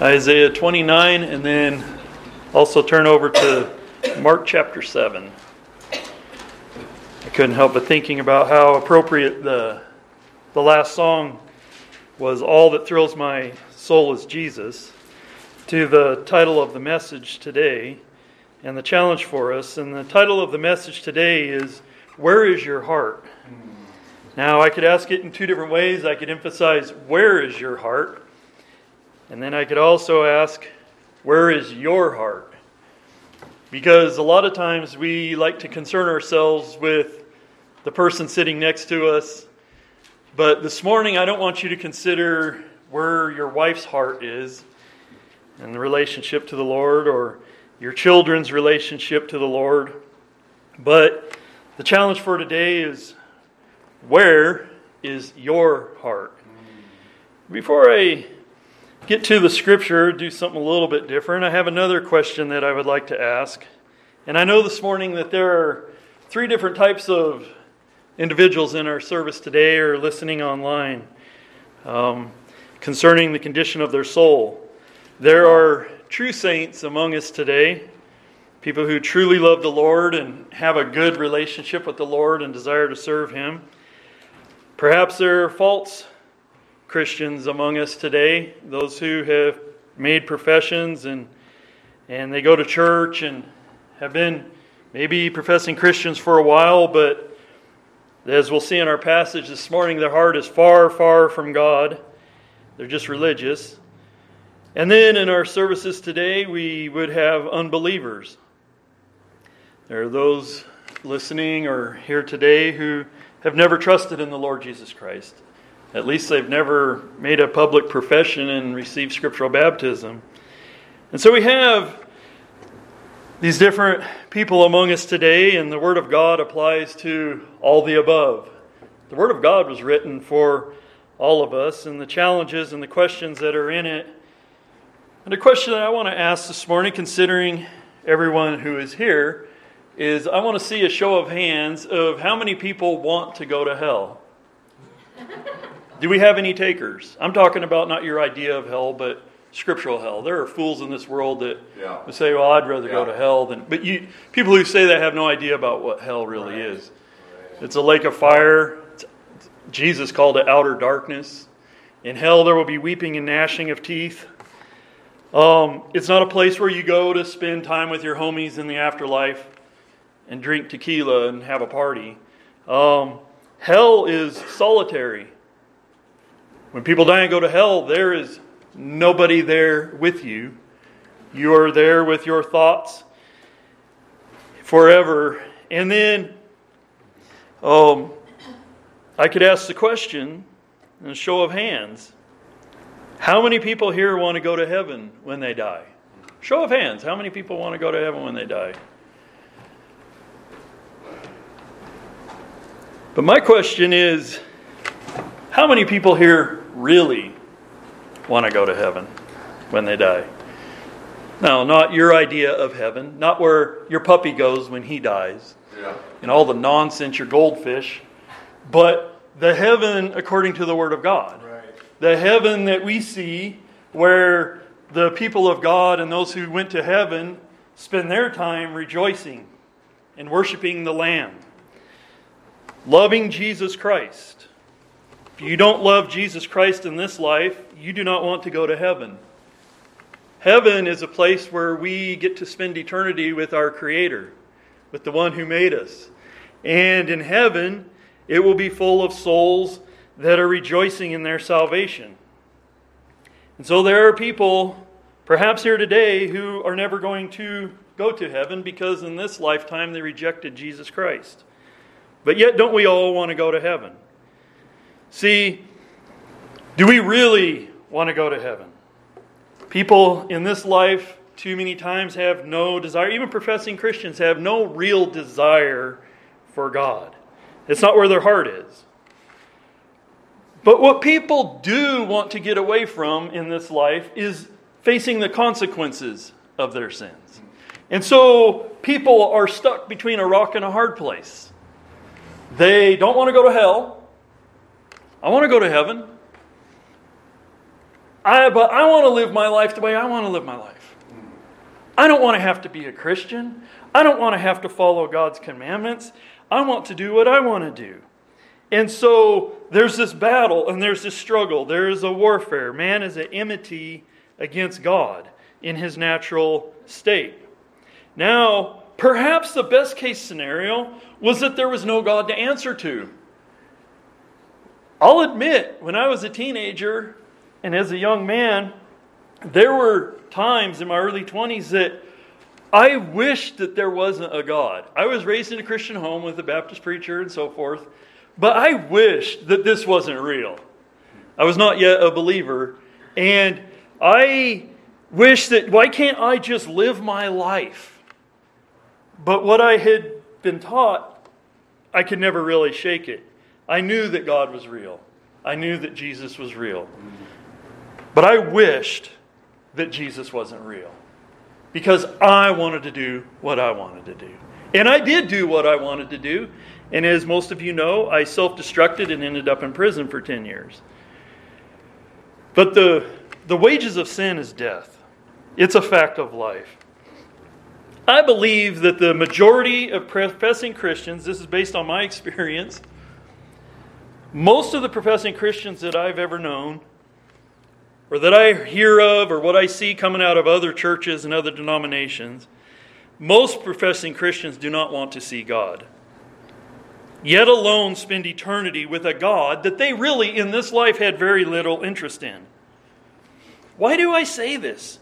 Isaiah 29, and then also turn over to Mark chapter 7. I couldn't help but thinking about how appropriate the, the last song was All That Thrills My Soul is Jesus to the title of the message today and the challenge for us. And the title of the message today is Where is Your Heart? Now, I could ask it in two different ways. I could emphasize, Where is your heart? And then I could also ask, Where is your heart? Because a lot of times we like to concern ourselves with the person sitting next to us. But this morning, I don't want you to consider where your wife's heart is and the relationship to the Lord or your children's relationship to the Lord. But the challenge for today is where is your heart? Before I get to the scripture, do something a little bit different, I have another question that I would like to ask. And I know this morning that there are three different types of individuals in our service today or listening online um, concerning the condition of their soul. There are true saints among us today, people who truly love the Lord and have a good relationship with the Lord and desire to serve Him. Perhaps there are false Christians among us today, those who have made professions and and they go to church and have been maybe professing Christians for a while, but as we'll see in our passage this morning, their heart is far, far from God. They're just religious. And then in our services today, we would have unbelievers. There are those listening or here today who have never trusted in the Lord Jesus Christ. At least they've never made a public profession and received scriptural baptism. And so we have these different people among us today, and the Word of God applies to all the above. The Word of God was written for all of us, and the challenges and the questions that are in it. And a question that I want to ask this morning, considering everyone who is here, is I want to see a show of hands of how many people want to go to hell. Do we have any takers? I'm talking about not your idea of hell, but scriptural hell. There are fools in this world that Yeah. would say, "Well, I'd rather go to hell than." But you, people who say that have no idea about what hell really Right. is. It's a lake of fire. It's- Jesus called it outer darkness. In hell, there will be weeping and gnashing of teeth. Um, it's not a place where you go to spend time with your homies in the afterlife and drink tequila and have a party. Um, hell is solitary. When people die and go to hell, there is nobody there with you. You are there with your thoughts forever. And then um, I could ask the question in a show of hands How many people here want to go to heaven when they die? Show of hands. How many people want to go to heaven when they die? But my question is how many people here really want to go to heaven when they die? No, not your idea of heaven, not where your puppy goes when he dies, Yeah. and all the nonsense, your goldfish, but the heaven according to the Word of God. Right. The heaven that we see where the people of God and those who went to heaven spend their time rejoicing and worshiping the Lamb, loving Jesus Christ. If you don't love Jesus Christ in this life, you do not want to go to heaven. Heaven is a place where we get to spend eternity with our Creator, with the one who made us. And in heaven, it will be full of souls that are rejoicing in their salvation. And so there are people, perhaps here today, who are never going to go to heaven because in this lifetime they rejected Jesus Christ. But yet, don't we all want to go to heaven? See, do we really want to go to heaven? People in this life, too many times, have no desire, even professing Christians have no real desire for God. It's not where their heart is. But what people do want to get away from in this life is facing the consequences of their sins. And so people are stuck between a rock and a hard place. They don't want to go to hell. I want to go to heaven. I, but I want to live my life the way I want to live my life. I don't want to have to be a Christian. I don't want to have to follow God's commandments. I want to do what I want to do. And so there's this battle and there's this struggle. There is a warfare. Man is at enmity against God in his natural state. Now, perhaps the best case scenario was that there was no God to answer to. I'll admit, when I was a teenager and as a young man, there were times in my early 20s that I wished that there wasn't a God. I was raised in a Christian home with a Baptist preacher and so forth, but I wished that this wasn't real. I was not yet a believer, and I wished that, why can't I just live my life? But what I had been taught, I could never really shake it. I knew that God was real, I knew that Jesus was real. But I wished that Jesus wasn't real because I wanted to do what I wanted to do. And I did do what I wanted to do. And as most of you know, I self destructed and ended up in prison for 10 years. But the, the wages of sin is death, it's a fact of life. I believe that the majority of professing Christians, this is based on my experience, most of the professing Christians that I've ever known or that I hear of or what I see coming out of other churches and other denominations, most professing Christians do not want to see God. Yet alone spend eternity with a God that they really in this life had very little interest in. Why do I say this?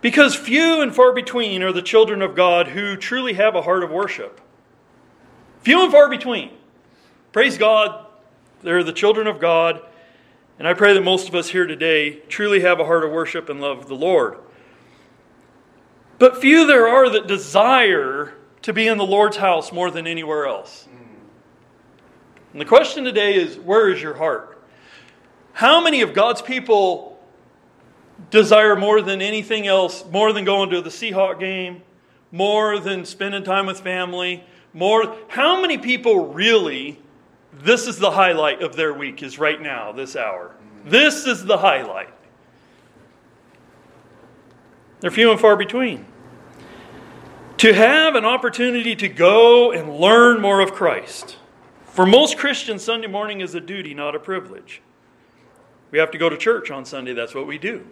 Because few and far between are the children of God who truly have a heart of worship. Few and far between. Praise God, they're the children of God and I pray that most of us here today truly have a heart of worship and love the Lord. But few there are that desire to be in the Lord's house more than anywhere else. And the question today is where is your heart? How many of God's people desire more than anything else, more than going to the Seahawk game, more than spending time with family, more how many people really this is the highlight of their week, is right now, this hour. This is the highlight. They're few and far between. To have an opportunity to go and learn more of Christ. For most Christians, Sunday morning is a duty, not a privilege. We have to go to church on Sunday, that's what we do.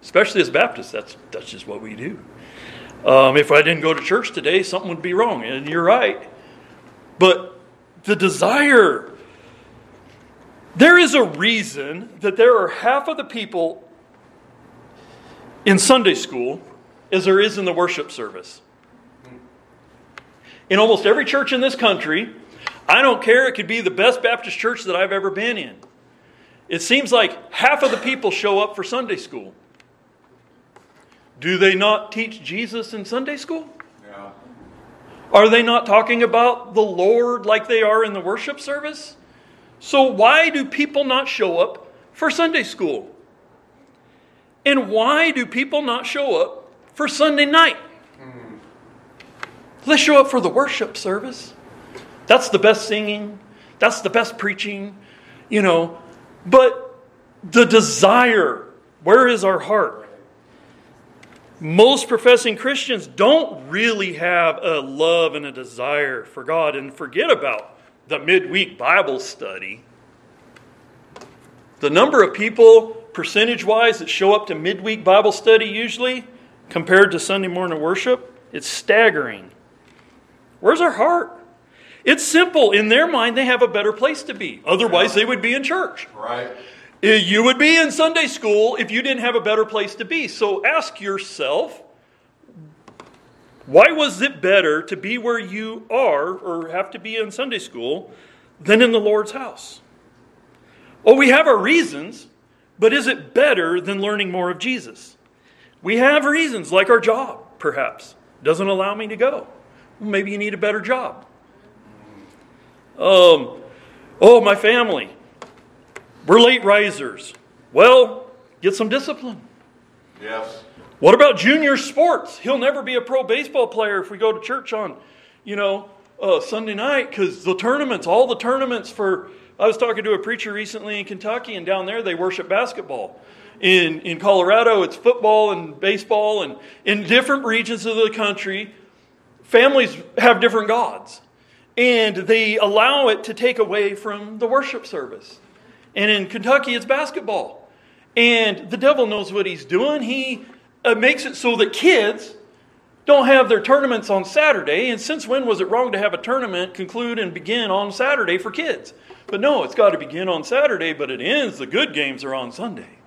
Especially as Baptists, that's, that's just what we do. Um, if I didn't go to church today, something would be wrong, and you're right. But the desire. There is a reason that there are half of the people in Sunday school as there is in the worship service. In almost every church in this country, I don't care, it could be the best Baptist church that I've ever been in. It seems like half of the people show up for Sunday school. Do they not teach Jesus in Sunday school? Are they not talking about the Lord like they are in the worship service? So, why do people not show up for Sunday school? And why do people not show up for Sunday night? Let's show up for the worship service. That's the best singing, that's the best preaching, you know. But the desire, where is our heart? Most professing Christians don't really have a love and a desire for God and forget about the midweek Bible study. The number of people, percentage wise, that show up to midweek Bible study usually compared to Sunday morning worship, it's staggering. Where's our heart? It's simple. In their mind, they have a better place to be. Otherwise, they would be in church. Right. Uh, you would be in Sunday school if you didn't have a better place to be. So ask yourself why was it better to be where you are or have to be in Sunday school than in the Lord's house? Well, we have our reasons, but is it better than learning more of Jesus? We have reasons, like our job, perhaps, doesn't allow me to go. Maybe you need a better job. Um, oh, my family. We're late risers. Well, get some discipline. Yes. What about junior sports? He'll never be a pro baseball player if we go to church on, you know, uh, Sunday night because the tournaments, all the tournaments for. I was talking to a preacher recently in Kentucky, and down there they worship basketball. In, in Colorado, it's football and baseball. And in different regions of the country, families have different gods. And they allow it to take away from the worship service. And in Kentucky, it's basketball. And the devil knows what he's doing. He uh, makes it so that kids don't have their tournaments on Saturday. And since when was it wrong to have a tournament conclude and begin on Saturday for kids? But no, it's got to begin on Saturday, but it ends, the good games are on Sunday.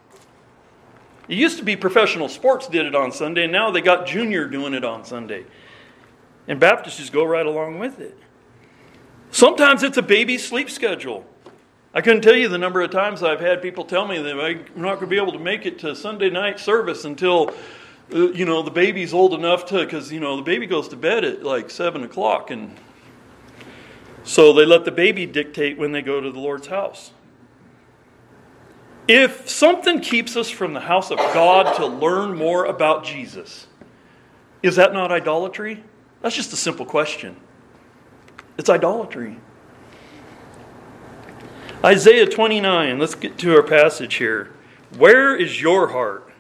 It used to be professional sports did it on Sunday, and now they got junior doing it on Sunday. And Baptists just go right along with it. Sometimes it's a baby sleep schedule. I couldn't tell you the number of times I've had people tell me that I'm not going to be able to make it to Sunday night service until, uh, you know, the baby's old enough to, because, you know, the baby goes to bed at like 7 o'clock. And so they let the baby dictate when they go to the Lord's house. If something keeps us from the house of God to learn more about Jesus, is that not idolatry? That's just a simple question. It's idolatry. Isaiah 29, let's get to our passage here. Where is your heart?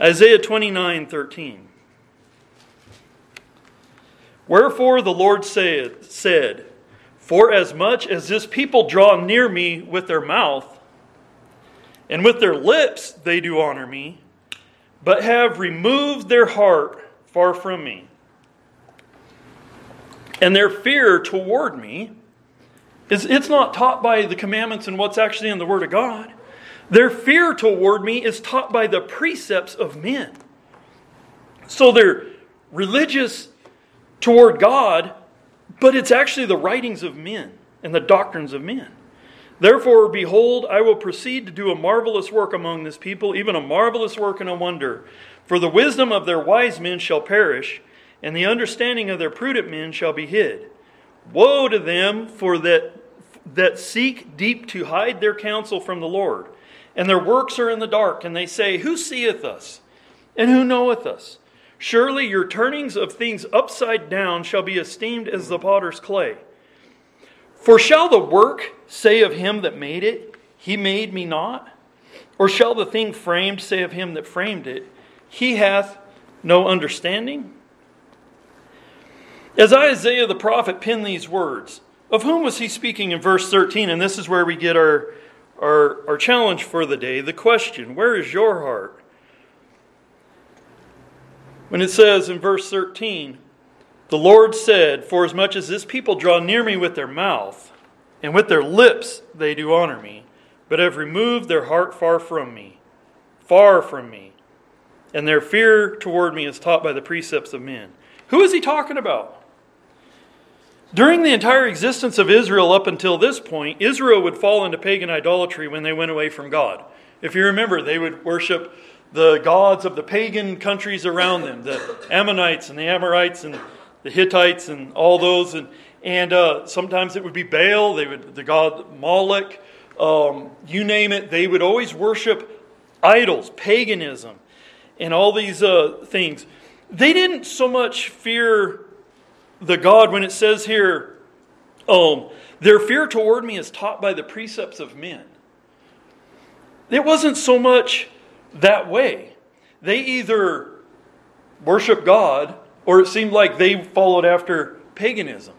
Isaiah 29, 13. Wherefore the Lord said, said, For as much as this people draw near me with their mouth, and with their lips they do honor me, but have removed their heart far from me, and their fear toward me it's, it's not taught by the commandments and what's actually in the Word of God. Their fear toward me is taught by the precepts of men. So they're religious toward God, but it's actually the writings of men and the doctrines of men. Therefore, behold, I will proceed to do a marvelous work among this people, even a marvelous work and a wonder. For the wisdom of their wise men shall perish, and the understanding of their prudent men shall be hid. Woe to them for that that seek deep to hide their counsel from the Lord, and their works are in the dark, and they say, Who seeth us? And who knoweth us? Surely your turnings of things upside down shall be esteemed as the potter's clay. For shall the work say of him that made it, He made me not? Or shall the thing framed say of him that framed it, He hath no understanding? As Isaiah the prophet penned these words, of whom was he speaking in verse 13? And this is where we get our, our, our challenge for the day the question Where is your heart? When it says in verse 13, The Lord said, For as much as this people draw near me with their mouth, and with their lips they do honor me, but have removed their heart far from me, far from me, and their fear toward me is taught by the precepts of men. Who is he talking about? During the entire existence of Israel up until this point, Israel would fall into pagan idolatry when they went away from God. If you remember, they would worship the gods of the pagan countries around them, the Ammonites and the Amorites and the Hittites and all those. And, and uh, sometimes it would be Baal, they would, the god Moloch, um, you name it. They would always worship idols, paganism, and all these uh, things. They didn't so much fear the God, when it says here, um, their fear toward me is taught by the precepts of men. It wasn't so much that way. They either worship God or it seemed like they followed after paganism.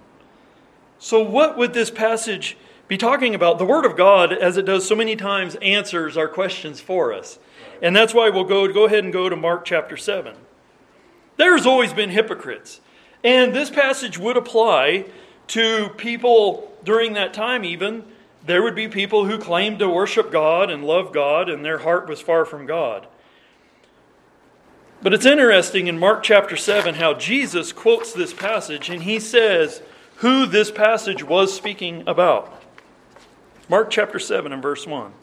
So, what would this passage be talking about? The Word of God, as it does so many times, answers our questions for us. And that's why we'll go, go ahead and go to Mark chapter 7. There's always been hypocrites. And this passage would apply to people during that time, even. There would be people who claimed to worship God and love God, and their heart was far from God. But it's interesting in Mark chapter 7 how Jesus quotes this passage, and he says who this passage was speaking about. Mark chapter 7 and verse 1.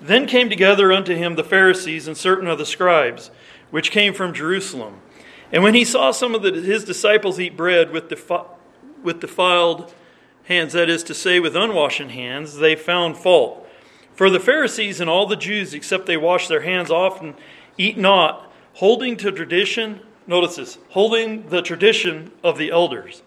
Then came together unto him the Pharisees and certain of the scribes, which came from Jerusalem. And when he saw some of the, his disciples eat bread with, defi- with defiled hands, that is to say, with unwashen hands, they found fault. For the Pharisees and all the Jews, except they wash their hands often, eat not, holding to tradition, notice this, holding the tradition of the elders.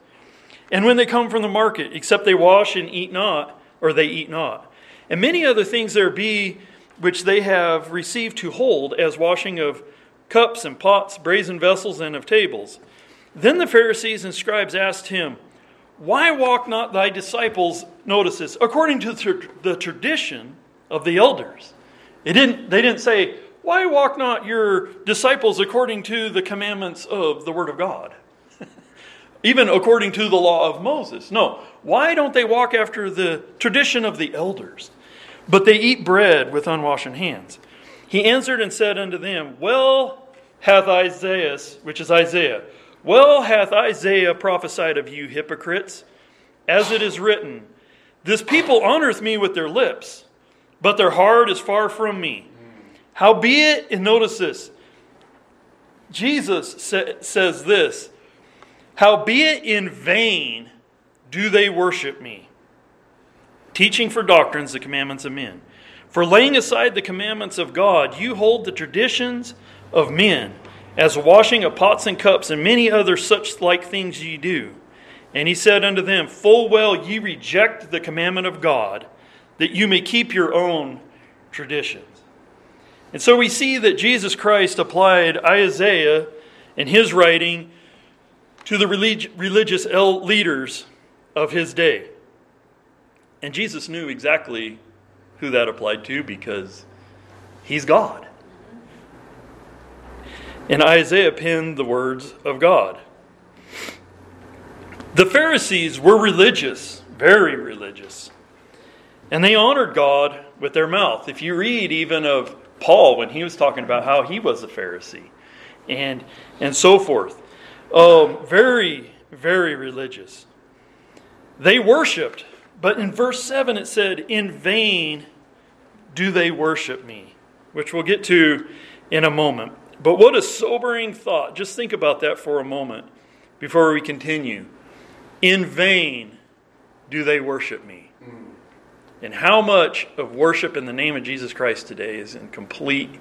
And when they come from the market, except they wash and eat not, or they eat not. And many other things there be which they have received to hold as washing of cups and pots, brazen vessels, and of tables. Then the Pharisees and scribes asked him, Why walk not thy disciples, notice this, according to the tradition of the elders? It didn't, they didn't say, Why walk not your disciples according to the commandments of the Word of God? Even according to the law of Moses. No. Why don't they walk after the tradition of the elders? But they eat bread with unwashed hands. He answered and said unto them, Well hath Isaiah, which is Isaiah, well hath Isaiah prophesied of you hypocrites, as it is written, This people honoreth me with their lips, but their heart is far from me. Howbeit, and notice this, Jesus sa- says this, Howbeit in vain do they worship me, teaching for doctrines the commandments of men. For laying aside the commandments of God, you hold the traditions of men, as washing of pots and cups, and many other such like things ye do. And he said unto them, Full well ye reject the commandment of God, that you may keep your own traditions. And so we see that Jesus Christ applied Isaiah and his writing to the relig- religious leaders of his day. And Jesus knew exactly who that applied to because he's God. And Isaiah penned the words of God. The Pharisees were religious, very religious. And they honored God with their mouth. If you read even of Paul when he was talking about how he was a Pharisee and, and so forth, um, very, very religious. They worshiped, but in verse 7 it said, In vain do they worship me, which we'll get to in a moment. But what a sobering thought. Just think about that for a moment before we continue. In vain do they worship me. And how much of worship in the name of Jesus Christ today is in complete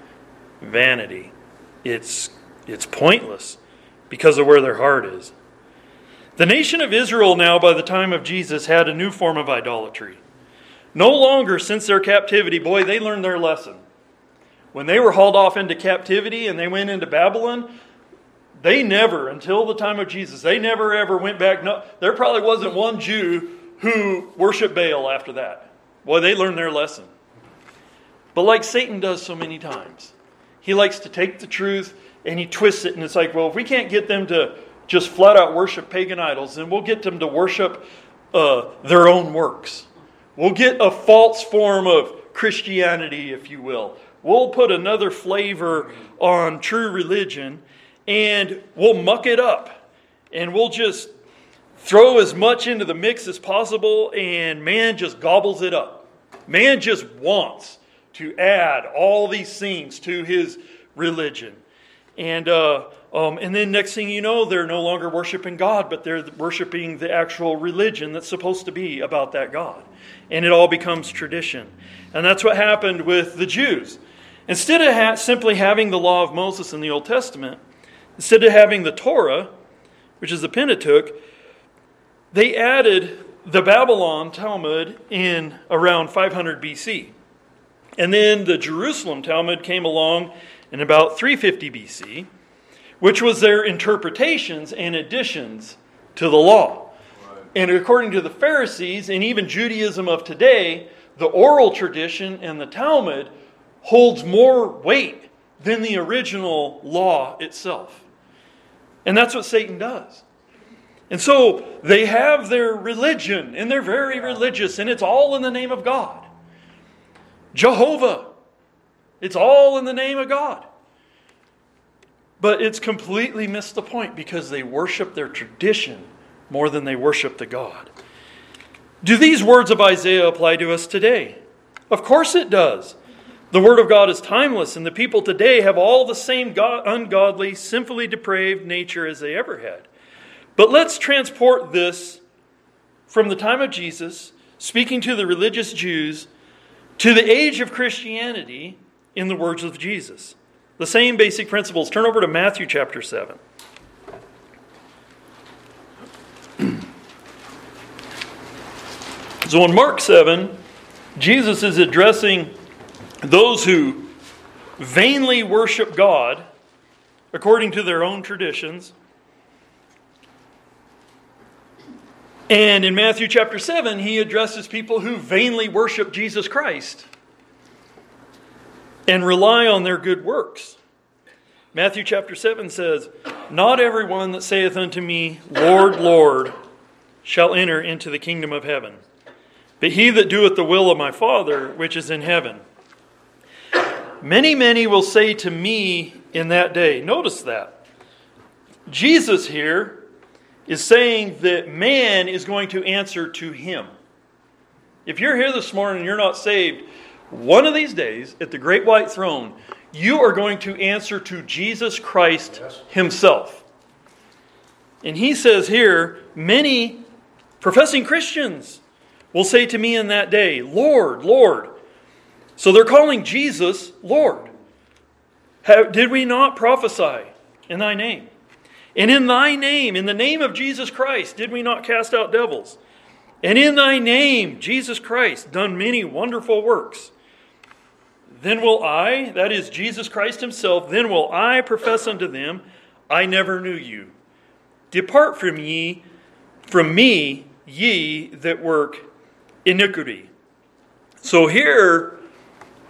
vanity? It's, it's pointless because of where their heart is. The nation of Israel, now by the time of Jesus, had a new form of idolatry. No longer, since their captivity, boy, they learned their lesson. When they were hauled off into captivity and they went into Babylon, they never, until the time of Jesus, they never ever went back. No, there probably wasn't one Jew who worshiped Baal after that. Boy, they learned their lesson. But like Satan does so many times, he likes to take the truth and he twists it, and it's like, well, if we can't get them to just flat out worship pagan idols, then we'll get them to worship uh, their own works. We'll get a false form of Christianity, if you will. We'll put another flavor on true religion and we'll muck it up and we'll just throw as much into the mix as possible and man just gobbles it up. Man just wants to add all these things to his religion. And, uh, um, and then next thing you know, they're no longer worshiping God, but they're worshiping the actual religion that's supposed to be about that God. And it all becomes tradition. And that's what happened with the Jews. Instead of ha- simply having the law of Moses in the Old Testament, instead of having the Torah, which is the Pentateuch, they added the Babylon Talmud in around 500 BC. And then the Jerusalem Talmud came along in about 350 BC, which was their interpretations and additions to the law. And according to the Pharisees and even Judaism of today, the oral tradition and the Talmud holds more weight than the original law itself. And that's what Satan does. And so they have their religion, and they're very religious, and it's all in the name of God. Jehovah, it's all in the name of God. But it's completely missed the point because they worship their tradition more than they worship the God. Do these words of Isaiah apply to us today? Of course it does. The Word of God is timeless, and the people today have all the same God, ungodly, sinfully depraved nature as they ever had. But let's transport this from the time of Jesus, speaking to the religious Jews, to the age of Christianity in the words of Jesus. The same basic principles. Turn over to Matthew chapter 7. So in Mark 7, Jesus is addressing those who vainly worship God according to their own traditions. And in Matthew chapter 7, he addresses people who vainly worship Jesus Christ and rely on their good works. Matthew chapter 7 says, Not everyone that saith unto me, Lord, Lord, shall enter into the kingdom of heaven, but he that doeth the will of my Father which is in heaven. Many, many will say to me in that day, notice that. Jesus here is saying that man is going to answer to him. If you're here this morning and you're not saved, one of these days at the great white throne, you are going to answer to Jesus Christ himself. And he says here, many professing Christians will say to me in that day, Lord, Lord. So they're calling Jesus Lord. Have, did we not prophesy in thy name? And in thy name, in the name of Jesus Christ, did we not cast out devils? And in thy name, Jesus Christ, done many wonderful works. Then will I, that is Jesus Christ himself, then will I profess unto them, I never knew you. Depart from ye, from me, ye that work iniquity. So here,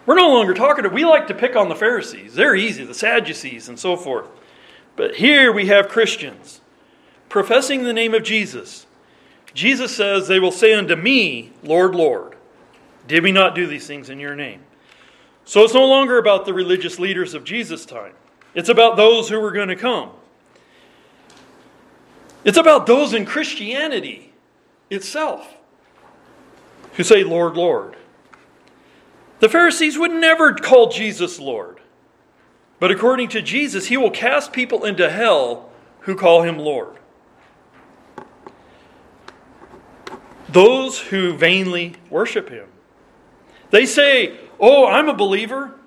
we're no longer talking to, we like to pick on the Pharisees. They're easy, the Sadducees and so forth. But here we have Christians professing the name of Jesus. Jesus says, They will say unto me, Lord, Lord, did we not do these things in your name? So it's no longer about the religious leaders of Jesus' time, it's about those who were going to come. It's about those in Christianity itself who say, Lord, Lord. The Pharisees would never call Jesus Lord. But according to Jesus, he will cast people into hell who call him Lord. Those who vainly worship him. They say, Oh, I'm a believer.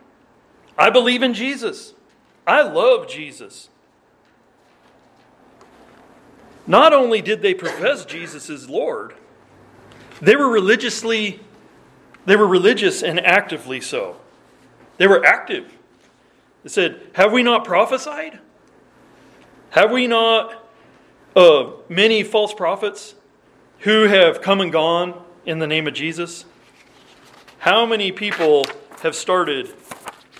I believe in Jesus. I love Jesus. Not only did they profess Jesus as Lord, they were religiously they were religious and actively so. They were active. They said, Have we not prophesied? Have we not uh, many false prophets who have come and gone in the name of Jesus? How many people have started,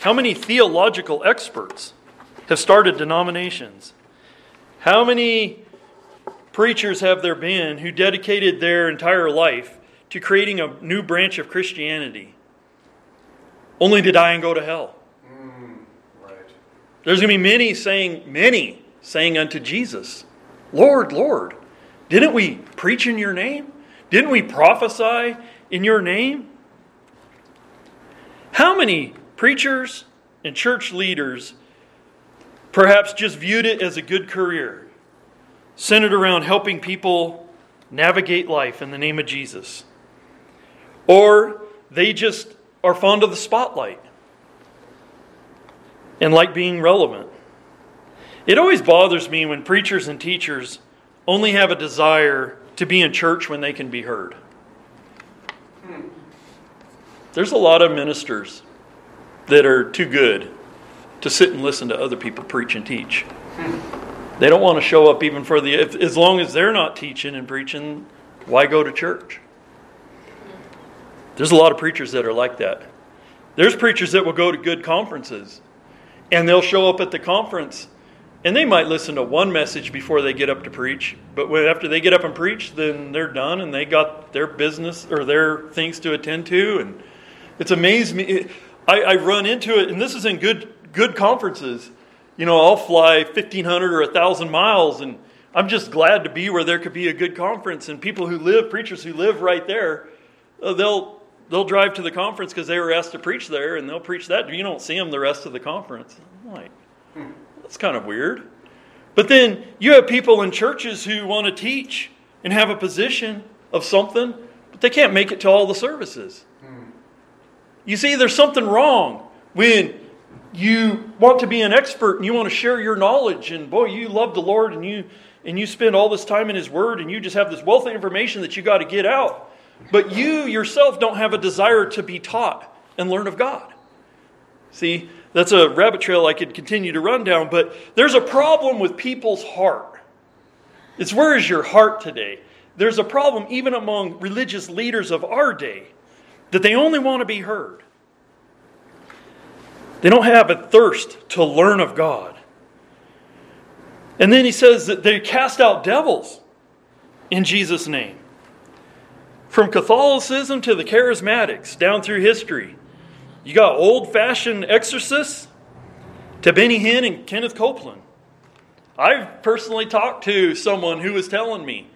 how many theological experts have started denominations? How many preachers have there been who dedicated their entire life to creating a new branch of Christianity, only to die and go to hell. Mm, right. There's going to be many saying, many saying unto Jesus, Lord, Lord, didn't we preach in your name? Didn't we prophesy in your name? How many preachers and church leaders perhaps just viewed it as a good career, centered around helping people navigate life in the name of Jesus? Or they just are fond of the spotlight and like being relevant. It always bothers me when preachers and teachers only have a desire to be in church when they can be heard. There's a lot of ministers that are too good to sit and listen to other people preach and teach. They don't want to show up even for the, as long as they're not teaching and preaching, why go to church? There's a lot of preachers that are like that. There's preachers that will go to good conferences and they'll show up at the conference and they might listen to one message before they get up to preach, but when, after they get up and preach, then they're done and they got their business or their things to attend to. And it's amazed me. I, I run into it, and this is in good good conferences. You know, I'll fly fifteen hundred or thousand miles, and I'm just glad to be where there could be a good conference. And people who live, preachers who live right there, uh, they'll they'll drive to the conference because they were asked to preach there, and they'll preach that. You don't see them the rest of the conference. I'm like, that's kind of weird. But then you have people in churches who want to teach and have a position of something, but they can't make it to all the services. You see, there's something wrong when you want to be an expert and you want to share your knowledge, and boy, you love the Lord and you and you spend all this time in His Word, and you just have this wealth of information that you got to get out. But you yourself don't have a desire to be taught and learn of God. See, that's a rabbit trail I could continue to run down, but there's a problem with people's heart. It's where is your heart today? There's a problem even among religious leaders of our day that they only want to be heard. They don't have a thirst to learn of God. And then he says that they cast out devils in Jesus' name. From Catholicism to the charismatics down through history, you got old fashioned exorcists to Benny Hinn and Kenneth Copeland. I've personally talked to someone who was telling me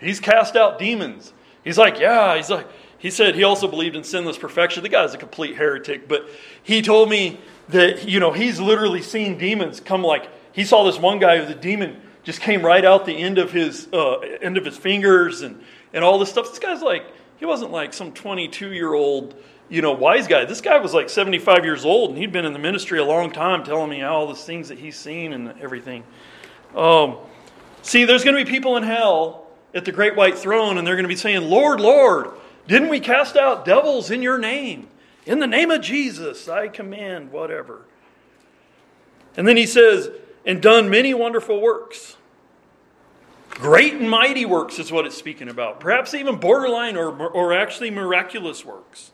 he's cast out demons. He's like, yeah, he's like, he said he also believed in sinless perfection. The guy's a complete heretic, but he told me that, you know, he's literally seen demons come like, he saw this one guy who the demon just came right out the end of his, uh, end of his fingers and, and all this stuff. This guy's like, he wasn't like some 22 year old, you know, wise guy. This guy was like 75 years old and he'd been in the ministry a long time telling me all the things that he's seen and everything. Um, see, there's going to be people in hell at the great white throne and they're going to be saying, Lord, Lord, didn't we cast out devils in your name? In the name of Jesus, I command whatever. And then he says, and done many wonderful works. Great and mighty works is what it's speaking about. Perhaps even borderline or, or actually miraculous works.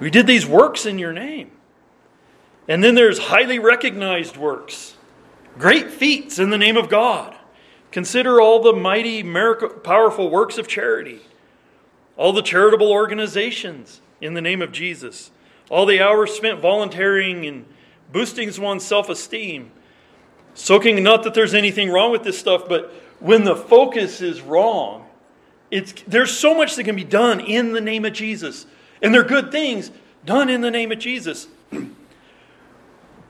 We did these works in your name. And then there's highly recognized works, great feats in the name of God. Consider all the mighty, miracle, powerful works of charity, all the charitable organizations in the name of Jesus, all the hours spent volunteering and boosting one's self esteem. Soaking, not that there's anything wrong with this stuff, but when the focus is wrong, it's, there's so much that can be done in the name of Jesus. And they're good things done in the name of Jesus.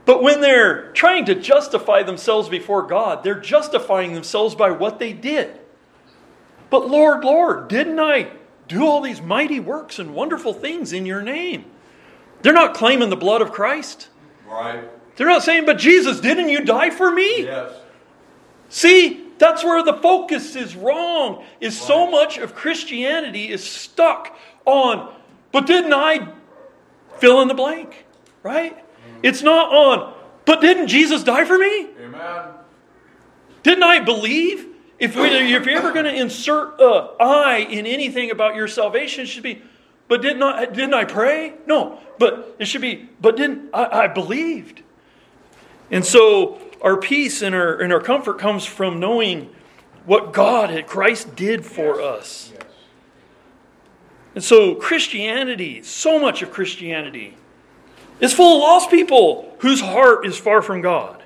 But when they're trying to justify themselves before God, they're justifying themselves by what they did. But Lord, Lord, didn't I do all these mighty works and wonderful things in your name? They're not claiming the blood of Christ. Right. They're not saying, but Jesus, didn't you die for me? Yes. See, that's where the focus is wrong. Is so much of Christianity is stuck on, but didn't I fill in the blank? Right? It's not on, but didn't Jesus die for me? Amen. Didn't I believe? If, we, if you're ever going to insert a I in anything about your salvation, it should be, but didn't I, didn't I pray? No, but it should be, but didn't I, I believed? And so our peace and our, and our comfort comes from knowing what God and Christ did for us. Yes. And so Christianity, so much of Christianity, is full of lost people whose heart is far from God.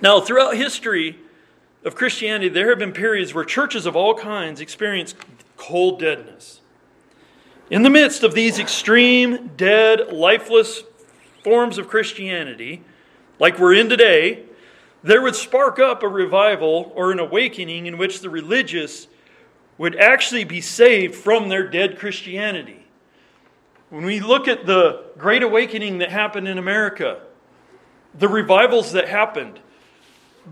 Now, throughout history of Christianity, there have been periods where churches of all kinds experienced cold deadness. In the midst of these extreme, dead, lifeless forms of Christianity, like we're in today, there would spark up a revival or an awakening in which the religious would actually be saved from their dead Christianity. When we look at the great awakening that happened in America, the revivals that happened,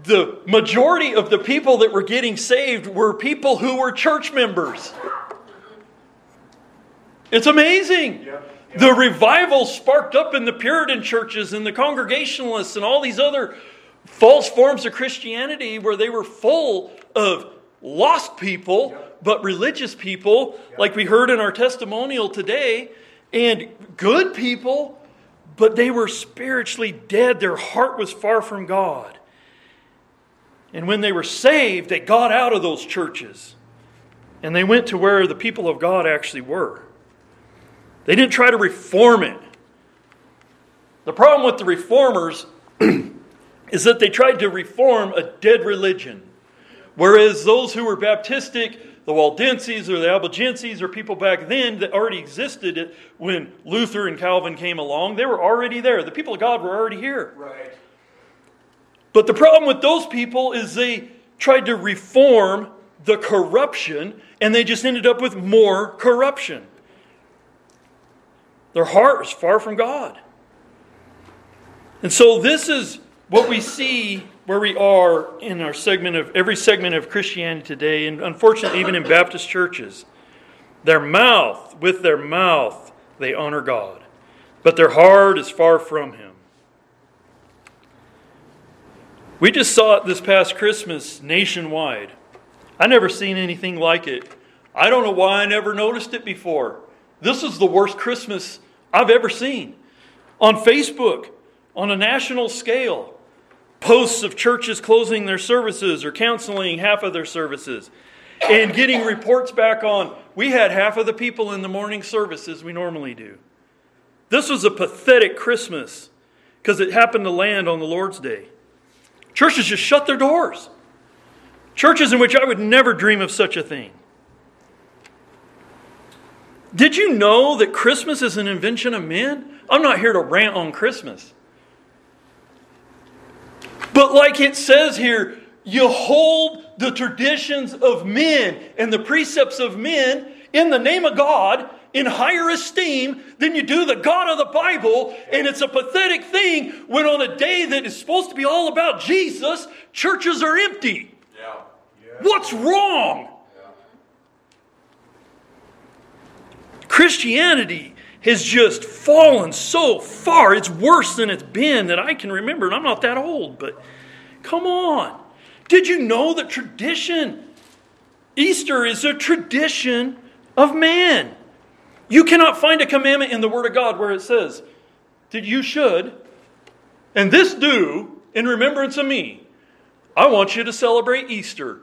the majority of the people that were getting saved were people who were church members. It's amazing. Yeah. The revival sparked up in the Puritan churches and the Congregationalists and all these other false forms of Christianity where they were full of lost people, but religious people, like we heard in our testimonial today, and good people, but they were spiritually dead. Their heart was far from God. And when they were saved, they got out of those churches and they went to where the people of God actually were. They didn't try to reform it. The problem with the reformers is that they tried to reform a dead religion. Whereas those who were Baptistic, the Waldenses or the Albigenses or people back then that already existed when Luther and Calvin came along, they were already there. The people of God were already here. Right. But the problem with those people is they tried to reform the corruption and they just ended up with more corruption. Their heart is far from God. And so this is what we see where we are in our segment of every segment of Christianity today, and unfortunately even in Baptist churches. Their mouth, with their mouth, they honor God, but their heart is far from Him. We just saw it this past Christmas nationwide. I never seen anything like it. I don't know why I never noticed it before. This is the worst Christmas I've ever seen. On Facebook, on a national scale, posts of churches closing their services or canceling half of their services and getting reports back on we had half of the people in the morning services we normally do. This was a pathetic Christmas because it happened to land on the Lord's Day. Churches just shut their doors. Churches in which I would never dream of such a thing. Did you know that Christmas is an invention of men? I'm not here to rant on Christmas. But like it says here, you hold the traditions of men and the precepts of men in the name of God in higher esteem than you do the God of the Bible. And it's a pathetic thing when on a day that is supposed to be all about Jesus, churches are empty. Yeah. Yeah. What's wrong? Yeah. Christianity has just fallen so far. It's worse than it's been that I can remember. And I'm not that old, but come on. Did you know that tradition, Easter is a tradition of man? You cannot find a commandment in the Word of God where it says that you should, and this do in remembrance of me. I want you to celebrate Easter.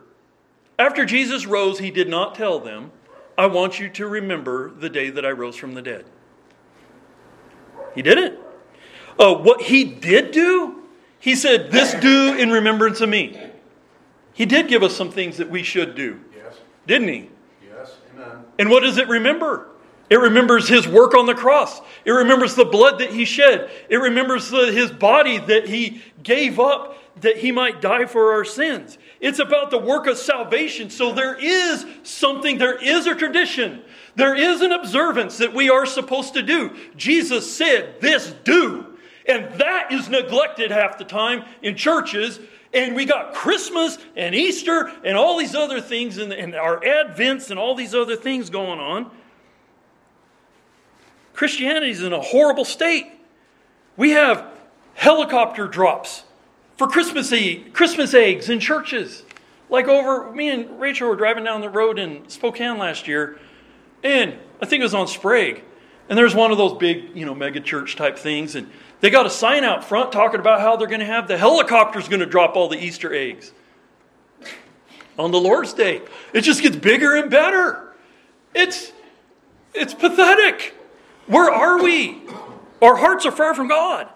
After Jesus rose, he did not tell them, I want you to remember the day that I rose from the dead. He didn't. Uh, what he did do, he said, This do in remembrance of me. He did give us some things that we should do. Yes. Didn't he? Yes. Amen. And what does it remember? It remembers his work on the cross. It remembers the blood that he shed. It remembers the, his body that he gave up that he might die for our sins. It's about the work of salvation. So there is something, there is a tradition, there is an observance that we are supposed to do. Jesus said, This do. And that is neglected half the time in churches. And we got Christmas and Easter and all these other things, and, and our Advents and all these other things going on. Christianity is in a horrible state. We have helicopter drops for Christmas, Christmas eggs in churches. Like over, me and Rachel were driving down the road in Spokane last year, and I think it was on Sprague. And there's one of those big, you know, mega church type things, and they got a sign out front talking about how they're going to have the helicopters going to drop all the Easter eggs on the Lord's Day. It just gets bigger and better. It's it's pathetic. Where are we? Our hearts are far from God.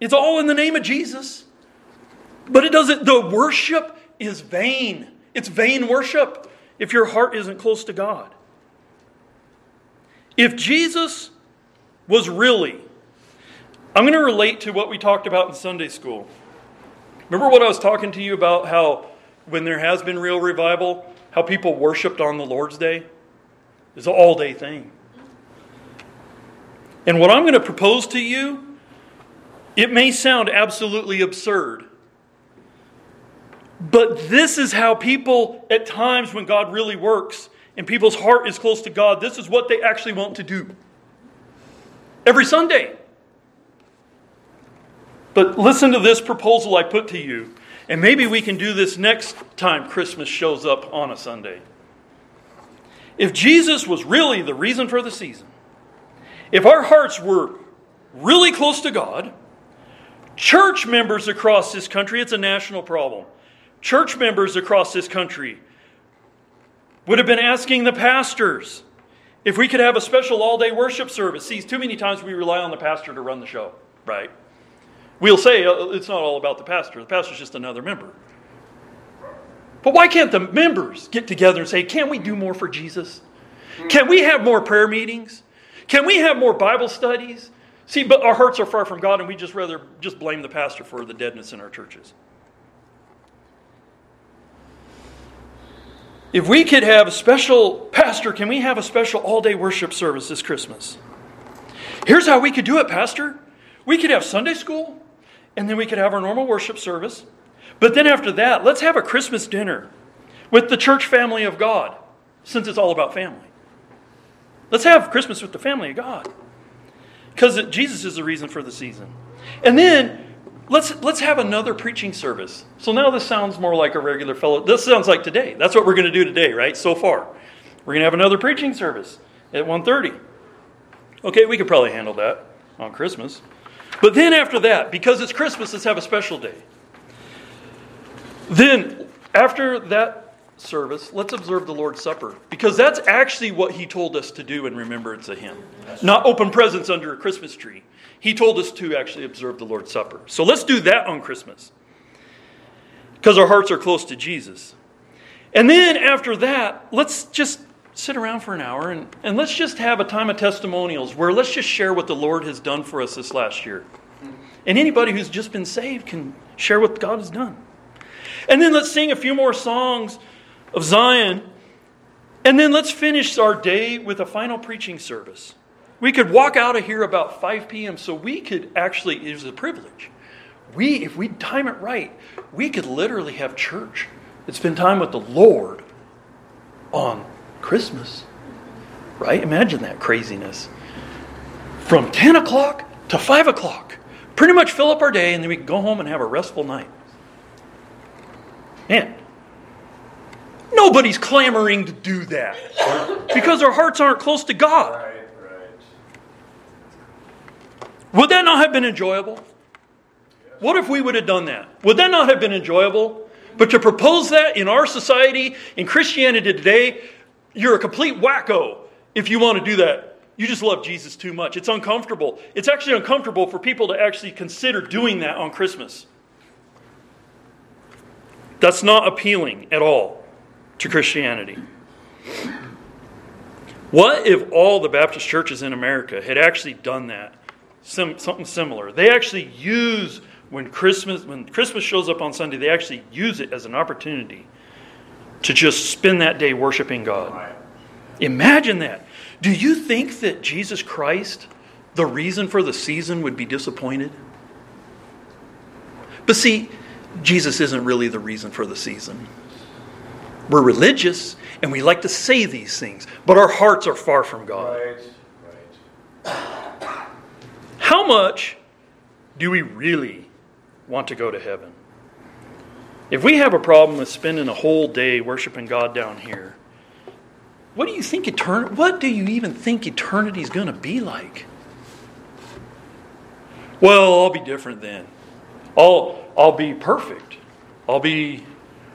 It's all in the name of Jesus. But it doesn't, the worship is vain. It's vain worship if your heart isn't close to God. If Jesus was really, I'm going to relate to what we talked about in Sunday school. Remember what I was talking to you about how when there has been real revival, how people worshiped on the Lord's Day? It's an all day thing. And what I'm going to propose to you, it may sound absolutely absurd. But this is how people, at times when God really works and people's heart is close to God, this is what they actually want to do. Every Sunday. But listen to this proposal I put to you, and maybe we can do this next time Christmas shows up on a Sunday. If Jesus was really the reason for the season, if our hearts were really close to God, church members across this country, it's a national problem. Church members across this country would have been asking the pastors if we could have a special all day worship service. See, too many times we rely on the pastor to run the show, right? We'll say uh, it's not all about the pastor, the pastor's just another member. But why can't the members get together and say, can we do more for Jesus? Can we have more prayer meetings? Can we have more Bible studies? See, but our hearts are far from God, and we just rather just blame the pastor for the deadness in our churches. If we could have a special pastor, can we have a special all day worship service this Christmas? Here's how we could do it, Pastor. We could have Sunday school, and then we could have our normal worship service. But then after that, let's have a Christmas dinner with the church family of God, since it's all about family. Let's have Christmas with the family of God. Because Jesus is the reason for the season. And then let's let's have another preaching service. So now this sounds more like a regular fellow. This sounds like today. That's what we're going to do today, right? So far. We're going to have another preaching service at 1:30. Okay, we could probably handle that on Christmas. But then after that, because it's Christmas, let's have a special day. Then after that service, let's observe the Lord's Supper because that's actually what He told us to do in remembrance of Him. Not open presents under a Christmas tree. He told us to actually observe the Lord's Supper. So let's do that on Christmas because our hearts are close to Jesus. And then after that, let's just sit around for an hour and, and let's just have a time of testimonials where let's just share what the Lord has done for us this last year. And anybody who's just been saved can share what God has done. And then let's sing a few more songs of Zion. And then let's finish our day with a final preaching service. We could walk out of here about 5 p.m. so we could actually, it was a privilege. We, if we time it right, we could literally have church and spend time with the Lord on Christmas. Right? Imagine that craziness. From 10 o'clock to 5 o'clock. Pretty much fill up our day and then we can go home and have a restful night. Man, Nobody's clamoring to do that because our hearts aren't close to God. Right, right. Would that not have been enjoyable? What if we would have done that? Would that not have been enjoyable? But to propose that in our society, in Christianity today, you're a complete wacko if you want to do that. You just love Jesus too much. It's uncomfortable. It's actually uncomfortable for people to actually consider doing that on Christmas. That's not appealing at all to Christianity. What if all the Baptist churches in America had actually done that? Sim- something similar. They actually use when Christmas when Christmas shows up on Sunday, they actually use it as an opportunity to just spend that day worshiping God. Imagine that. Do you think that Jesus Christ, the reason for the season, would be disappointed? But see, Jesus isn't really the reason for the season. We're religious and we like to say these things, but our hearts are far from God. Right, right. How much do we really want to go to heaven? If we have a problem with spending a whole day worshiping God down here, what do you think etern- what do you even think eternity is going to be like? Well, I'll be different then. I'll I'll be perfect. I'll be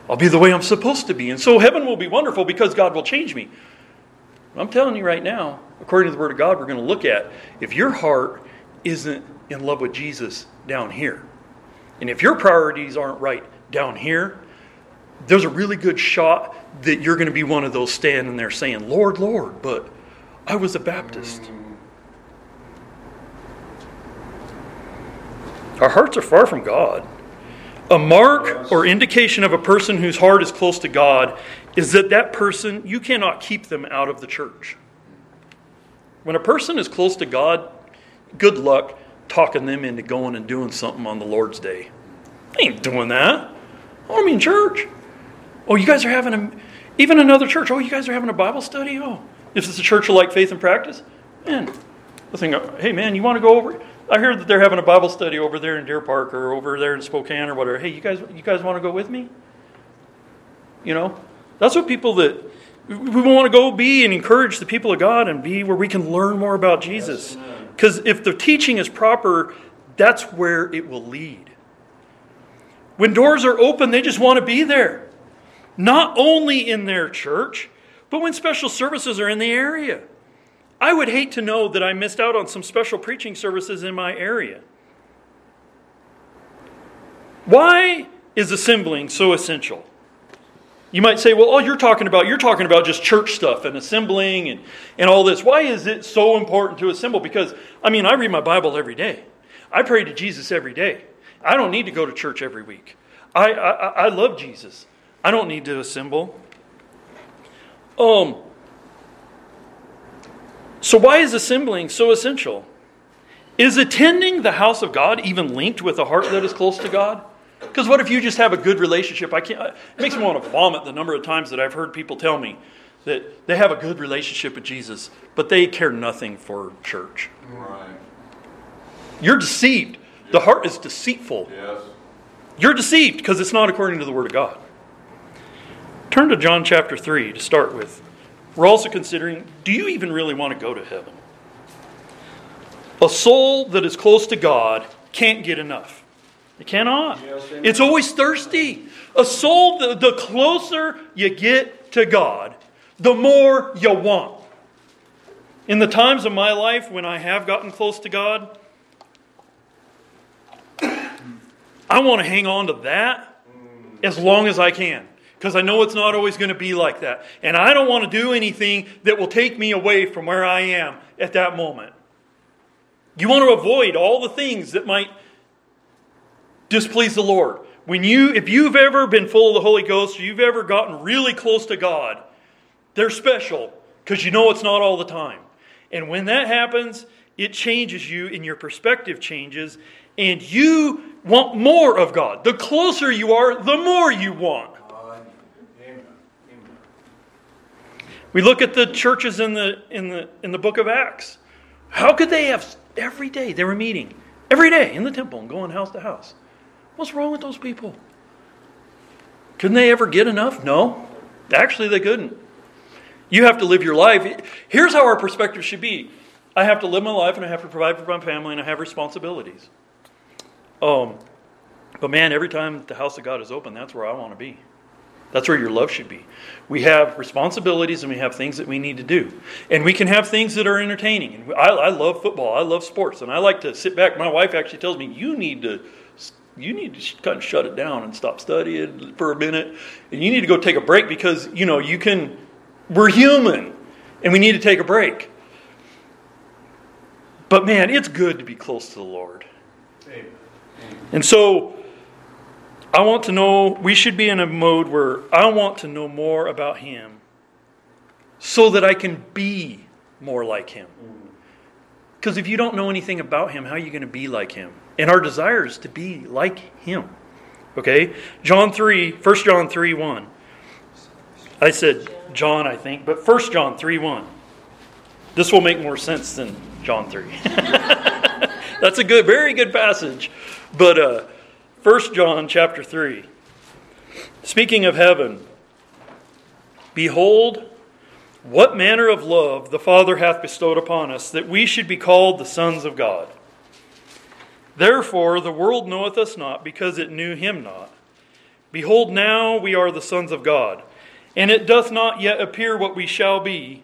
I'll be the way I'm supposed to be. And so heaven will be wonderful because God will change me. I'm telling you right now, according to the Word of God, we're going to look at if your heart isn't in love with Jesus down here, and if your priorities aren't right down here, there's a really good shot that you're going to be one of those standing there saying, Lord, Lord, but I was a Baptist. Our hearts are far from God. A mark or indication of a person whose heart is close to God is that that person, you cannot keep them out of the church. When a person is close to God, good luck talking them into going and doing something on the Lord's day. I ain't doing that. I to be in church. Oh, you guys are having a, even another church. Oh, you guys are having a Bible study? Oh, if it's a church of like faith and practice, man, the thing, hey man, you want to go over? I hear that they're having a Bible study over there in Deer Park or over there in Spokane or whatever. Hey, you guys, you guys want to go with me? You know, that's what people that we want to go be and encourage the people of God and be where we can learn more about Jesus. Because if the teaching is proper, that's where it will lead. When doors are open, they just want to be there. Not only in their church, but when special services are in the area. I would hate to know that I missed out on some special preaching services in my area. Why is assembling so essential? You might say, well, oh, you're talking about you're talking about just church stuff and assembling and, and all this. Why is it so important to assemble? Because I mean, I read my Bible every day. I pray to Jesus every day. I don't need to go to church every week. I, I, I love Jesus. I don't need to assemble. Um, so, why is assembling so essential? Is attending the house of God even linked with a heart that is close to God? Because what if you just have a good relationship? I can't. Uh, it makes me want to vomit the number of times that I've heard people tell me that they have a good relationship with Jesus, but they care nothing for church. Right. You're deceived. The heart is deceitful. Yes. You're deceived because it's not according to the Word of God. Turn to John chapter 3 to start with. We're also considering do you even really want to go to heaven? A soul that is close to God can't get enough. It cannot. It's always thirsty. A soul, the, the closer you get to God, the more you want. In the times of my life when I have gotten close to God, I want to hang on to that as long as I can because I know it's not always going to be like that. And I don't want to do anything that will take me away from where I am at that moment. You want to avoid all the things that might displease the Lord. When you if you've ever been full of the Holy Ghost, or you've ever gotten really close to God, they're special because you know it's not all the time. And when that happens, it changes you and your perspective changes and you want more of God. The closer you are, the more you want. We look at the churches in the in the in the book of Acts. How could they have every day they were meeting every day in the temple and going house to house? What's wrong with those people? Couldn't they ever get enough? No. Actually they couldn't. You have to live your life. Here's how our perspective should be. I have to live my life and I have to provide for my family and I have responsibilities. Um, but man, every time the house of God is open, that's where I want to be. That's where your love should be. We have responsibilities and we have things that we need to do. And we can have things that are entertaining. And I, I love football. I love sports. And I like to sit back. My wife actually tells me, you need to you need to kind of shut it down and stop studying for a minute. And you need to go take a break because, you know, you can, we're human and we need to take a break. But man, it's good to be close to the Lord. Amen. And so I want to know, we should be in a mode where I want to know more about Him so that I can be more like Him. Mm. Because if you don't know anything about Him, how are you going to be like Him? And our desire is to be like Him. Okay? John 3, 1 John 3 1. I said John, I think, but 1 John 3 1. This will make more sense than John 3. That's a good, very good passage. But uh, 1 John chapter 3. Speaking of heaven, behold, what manner of love the Father hath bestowed upon us, that we should be called the sons of God. Therefore, the world knoweth us not, because it knew him not. Behold, now we are the sons of God, and it doth not yet appear what we shall be.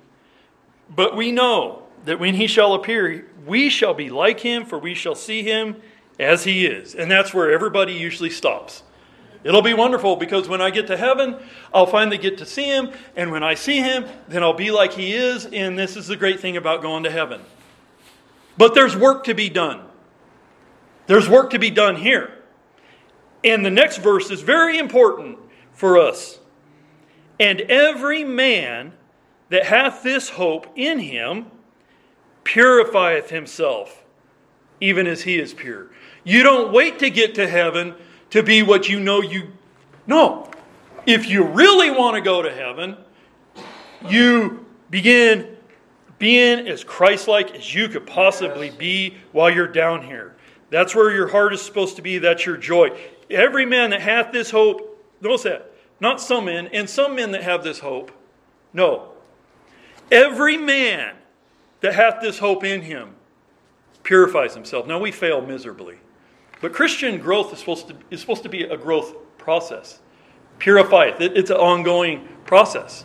But we know that when he shall appear, we shall be like him, for we shall see him as he is. And that's where everybody usually stops. It'll be wonderful because when I get to heaven, I'll finally get to see him. And when I see him, then I'll be like he is. And this is the great thing about going to heaven. But there's work to be done. There's work to be done here. And the next verse is very important for us. And every man that hath this hope in him purifieth himself, even as he is pure. You don't wait to get to heaven to be what you know you. No. If you really want to go to heaven, you begin being as Christ like as you could possibly be while you're down here. That's where your heart is supposed to be. That's your joy. Every man that hath this hope, notice that. Not some men, and some men that have this hope. No. Every man that hath this hope in him purifies himself. Now we fail miserably. But Christian growth is supposed to, is supposed to be a growth process. Purify it. It's an ongoing process.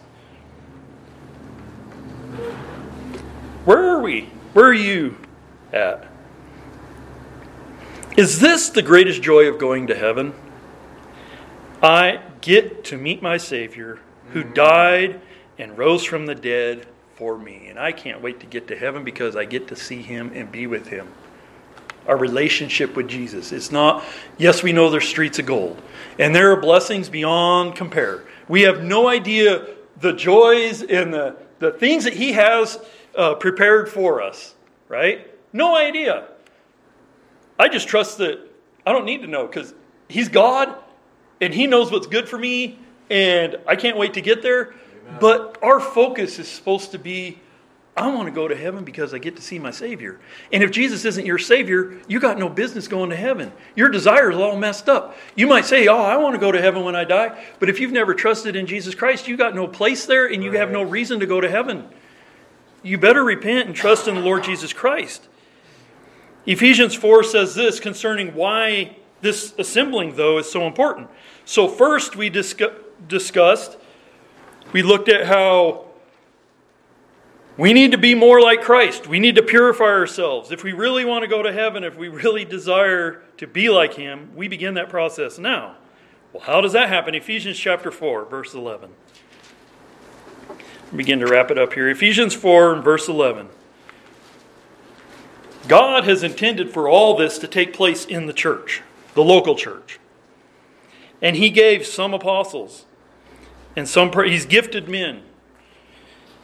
Where are we? Where are you at? Is this the greatest joy of going to heaven? I get to meet my Savior who mm-hmm. died and rose from the dead for me. And I can't wait to get to heaven because I get to see him and be with him. Our relationship with Jesus. It's not, yes, we know there's streets of gold. And there are blessings beyond compare. We have no idea the joys and the, the things that he has uh, prepared for us, right? No idea. I just trust that I don't need to know because he's God and he knows what's good for me and I can't wait to get there. But our focus is supposed to be I want to go to heaven because I get to see my Savior. And if Jesus isn't your Savior, you got no business going to heaven. Your desires are all messed up. You might say, Oh, I want to go to heaven when I die. But if you've never trusted in Jesus Christ, you got no place there and you have no reason to go to heaven. You better repent and trust in the Lord Jesus Christ. Ephesians 4 says this concerning why this assembling, though, is so important. So, first, we discuss, discussed, we looked at how we need to be more like Christ. We need to purify ourselves. If we really want to go to heaven, if we really desire to be like Him, we begin that process now. Well, how does that happen? Ephesians chapter 4, verse 11. Begin to wrap it up here. Ephesians 4, verse 11. God has intended for all this to take place in the church, the local church. And He gave some apostles, and some, He's gifted men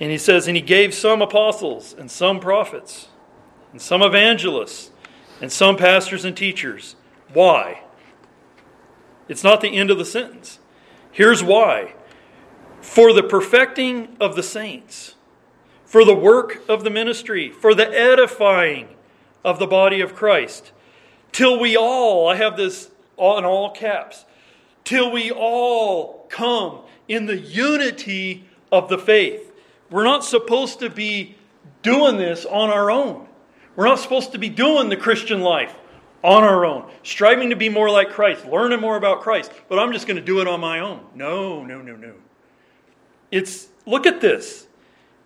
and he says, And he gave some apostles, and some prophets, and some evangelists, and some pastors and teachers. Why? It's not the end of the sentence. Here's why for the perfecting of the saints, for the work of the ministry, for the edifying of the body of Christ, till we all, I have this in all caps, till we all come in the unity of the faith we're not supposed to be doing this on our own. We're not supposed to be doing the Christian life on our own, striving to be more like Christ, learning more about Christ, but I'm just going to do it on my own. No, no, no, no. It's, look at this.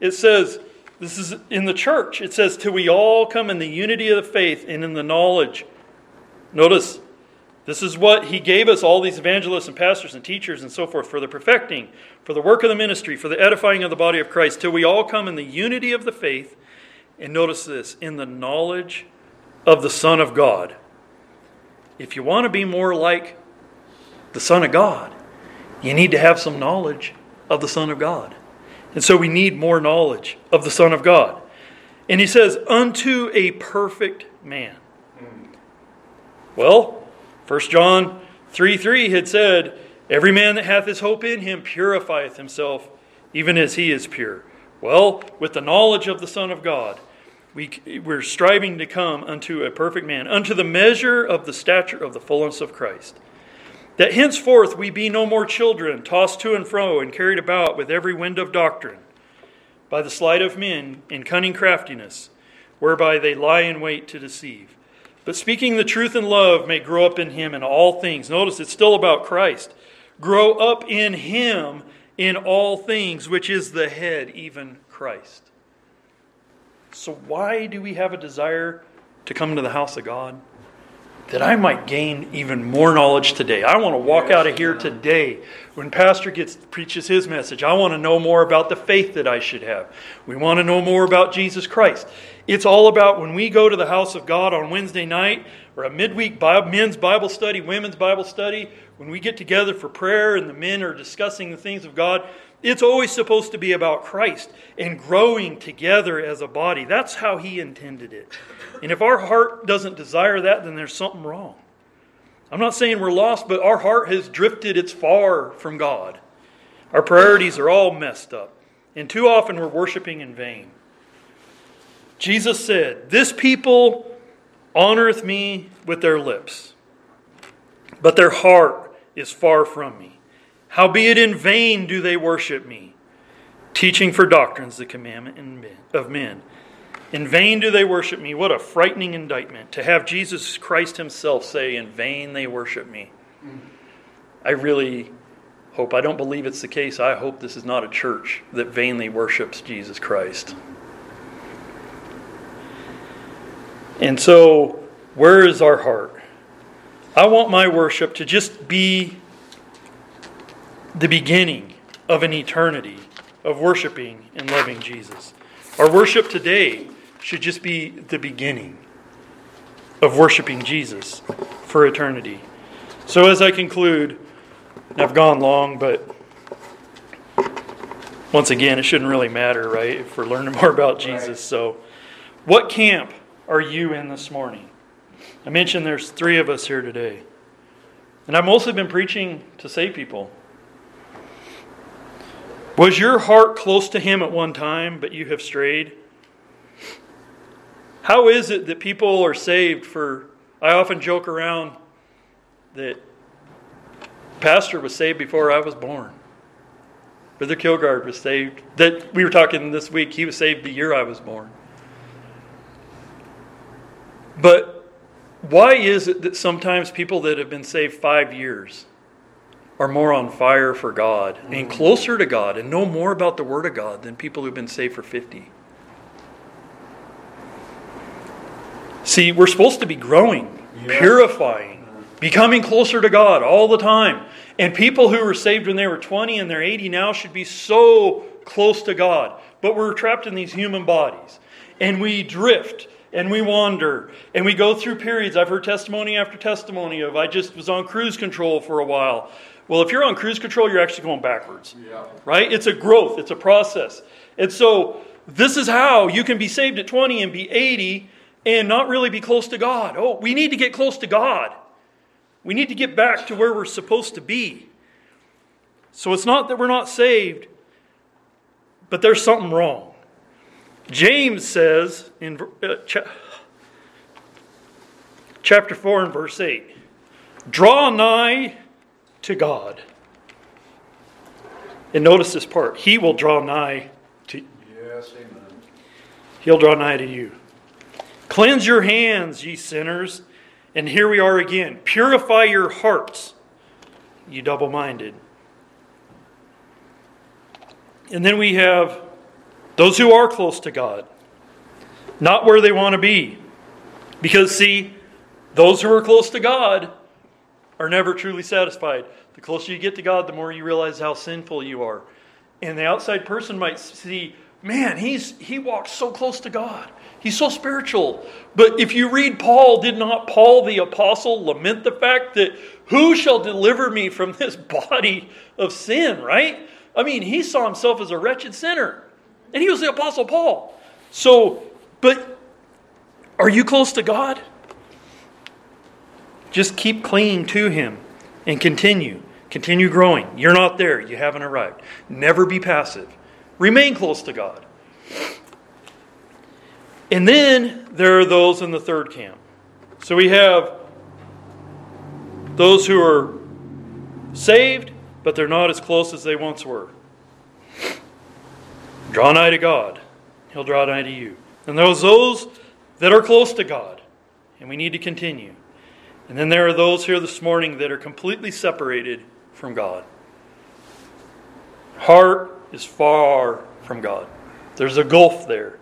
It says, this is in the church. It says, till we all come in the unity of the faith and in the knowledge. Notice, this is what he gave us all these evangelists and pastors and teachers and so forth for the perfecting, for the work of the ministry, for the edifying of the body of Christ, till we all come in the unity of the faith. And notice this in the knowledge of the Son of God. If you want to be more like the Son of God, you need to have some knowledge of the Son of God. And so we need more knowledge of the Son of God. And he says, unto a perfect man. Mm. Well, 1 John 3 3 had said, Every man that hath his hope in him purifieth himself, even as he is pure. Well, with the knowledge of the Son of God, we, we're striving to come unto a perfect man, unto the measure of the stature of the fullness of Christ. That henceforth we be no more children, tossed to and fro and carried about with every wind of doctrine, by the sleight of men in cunning craftiness, whereby they lie in wait to deceive. But speaking the truth in love may grow up in him in all things. Notice it's still about Christ. Grow up in him in all things, which is the head, even Christ. So, why do we have a desire to come to the house of God? That I might gain even more knowledge today. I want to walk out of here today when Pastor gets preaches his message. I want to know more about the faith that I should have. We want to know more about Jesus Christ. It's all about when we go to the house of God on Wednesday night or a midweek men's Bible study, women's Bible study, when we get together for prayer and the men are discussing the things of God, it's always supposed to be about Christ and growing together as a body. That's how He intended it. And if our heart doesn't desire that, then there's something wrong. I'm not saying we're lost, but our heart has drifted, it's far from God. Our priorities are all messed up. And too often we're worshiping in vain. Jesus said, This people honoreth me with their lips, but their heart is far from me. Howbeit in vain do they worship me, teaching for doctrines the commandment of men. In vain do they worship me. What a frightening indictment to have Jesus Christ himself say, In vain they worship me. Mm. I really hope, I don't believe it's the case. I hope this is not a church that vainly worships Jesus Christ. And so, where is our heart? I want my worship to just be the beginning of an eternity of worshiping and loving Jesus. Our worship today should just be the beginning of worshiping Jesus for eternity. So, as I conclude, I've gone long, but once again, it shouldn't really matter, right? If we're learning more about Jesus. So, what camp are you in this morning? I mentioned there's three of us here today. And I've mostly been preaching to save people. Was your heart close to Him at one time, but you have strayed? How is it that people are saved for? I often joke around that Pastor was saved before I was born. Brother Kilgard was saved. That we were talking this week. He was saved the year I was born. But why is it that sometimes people that have been saved five years are more on fire for God and mm. closer to God and know more about the Word of God than people who've been saved for 50? See, we're supposed to be growing, Yes. purifying, becoming closer to God all the time. And people who were saved when they were 20 and they're 80 now should be so close to God. But we're trapped in these human bodies. And we drift and we wander and we go through periods. I've heard testimony after testimony of I just was on cruise control for a while. Well, if you're on cruise control, you're actually going backwards Yeah. right? It's a growth, it's a process. And so, this is how you can be saved at 20 and be 80 and not really be close to God. Oh, we need to get close to God. We need to get back to where we're supposed to be. So, it's not that we're not saved, but there's something wrong. James says in uh, cha- chapter 4 and verse 8 Draw nigh to God. And notice this part. He will draw nigh to Yes, amen. He'll draw nigh to you. Cleanse your hands, ye sinners. And here we are again. Purify your hearts, you double minded. And then we have those who are close to God, not where they want to be. Because, see, those who are close to God are never truly satisfied. The closer you get to God, the more you realize how sinful you are. And the outside person might see, man, he's he walks so close to God. He's so spiritual. But if you read Paul, did not Paul the apostle lament the fact that who shall deliver me from this body of sin, right? I mean, he saw himself as a wretched sinner. And he was the apostle Paul. So, but are you close to God? Just keep clinging to Him and continue. Continue growing. You're not there. You haven't arrived. Never be passive. Remain close to God. And then there are those in the third camp. So we have those who are saved, but they're not as close as they once were. Draw nigh to God, He'll draw nigh to you. And there's those that are close to God, and we need to continue. And then there are those here this morning that are completely separated from God. Heart is far from God. There's a gulf there.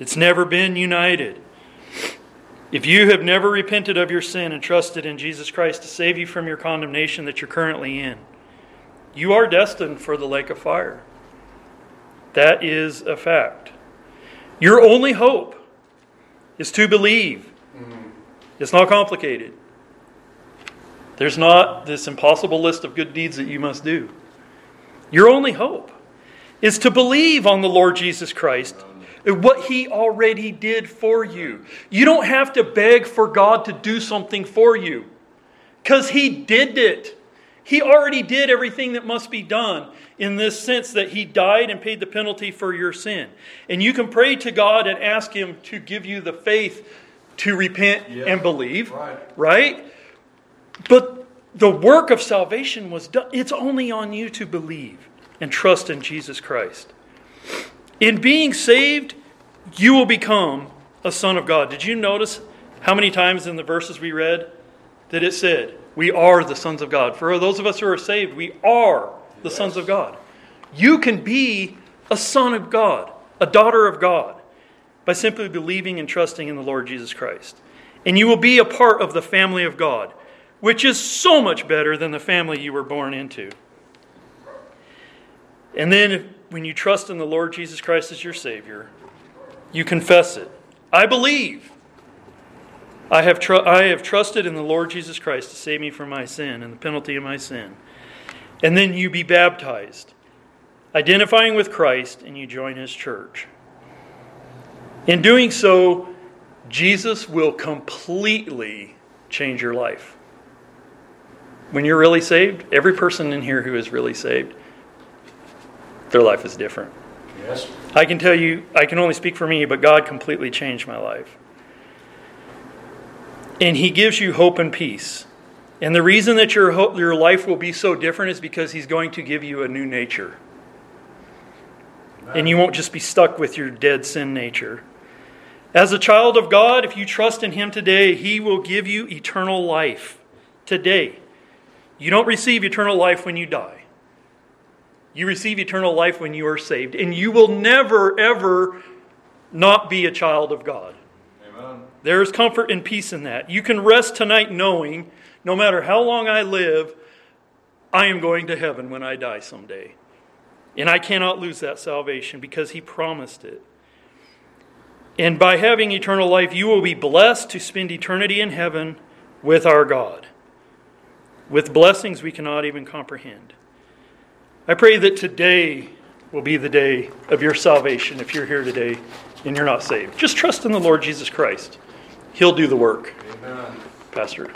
It's never been united. If you have never repented of your sin and trusted in Jesus Christ to save you from your condemnation that you're currently in, you are destined for the lake of fire. That is a fact. Your only hope is to believe. Mm-hmm. It's not complicated. There's not this impossible list of good deeds that you must do. Your only hope is to believe on the Lord Jesus Christ and what he already did for you. You don't have to beg for God to do something for you because he did it. He already did everything that must be done in this sense that he died and paid the penalty for your sin. And you can pray to God and ask him to give you the faith to repent Yeah. and believe, Right. right? But the work of salvation was done. It's only on you to believe and trust in Jesus Christ. In being saved, you will become a son of God. Did you notice how many times in the verses we read that it said, We are the sons of God? For those of us who are saved, we are the sons of God. You can be a son of God, a daughter of God, by simply believing and trusting in the Lord Jesus Christ. And you will be a part of the family of God, which is so much better than the family you were born into. And then when you trust in the Lord Jesus Christ as your Savior, you confess it. I believe. I have, tr- I have trusted in the Lord Jesus Christ to save me from my sin and the penalty of my sin. And then you be baptized, identifying with Christ, and you join his church. In doing so, Jesus will completely change your life. When you're really saved, every person in here who is really saved, their life is different. Yes. I can tell you, I can only speak for me, but God completely changed my life. And He gives you hope and peace. And the reason that your, ho- your life will be so different is because He's going to give you a new nature. And you won't just be stuck with your dead sin nature. As a child of God, if you trust in Him today, He will give you eternal life today. You don't receive eternal life when you die. You receive eternal life when you are saved. And you will never, ever not be a child of God. Amen. There is comfort and peace in that. You can rest tonight knowing no matter how long I live, I am going to heaven when I die someday. And I cannot lose that salvation because He promised it. And by having eternal life, you will be blessed to spend eternity in heaven with our God, with blessings we cannot even comprehend. I pray that today will be the day of your salvation if you're here today and you're not saved. Just trust in the Lord Jesus Christ. He'll do the work. Amen. Pastor.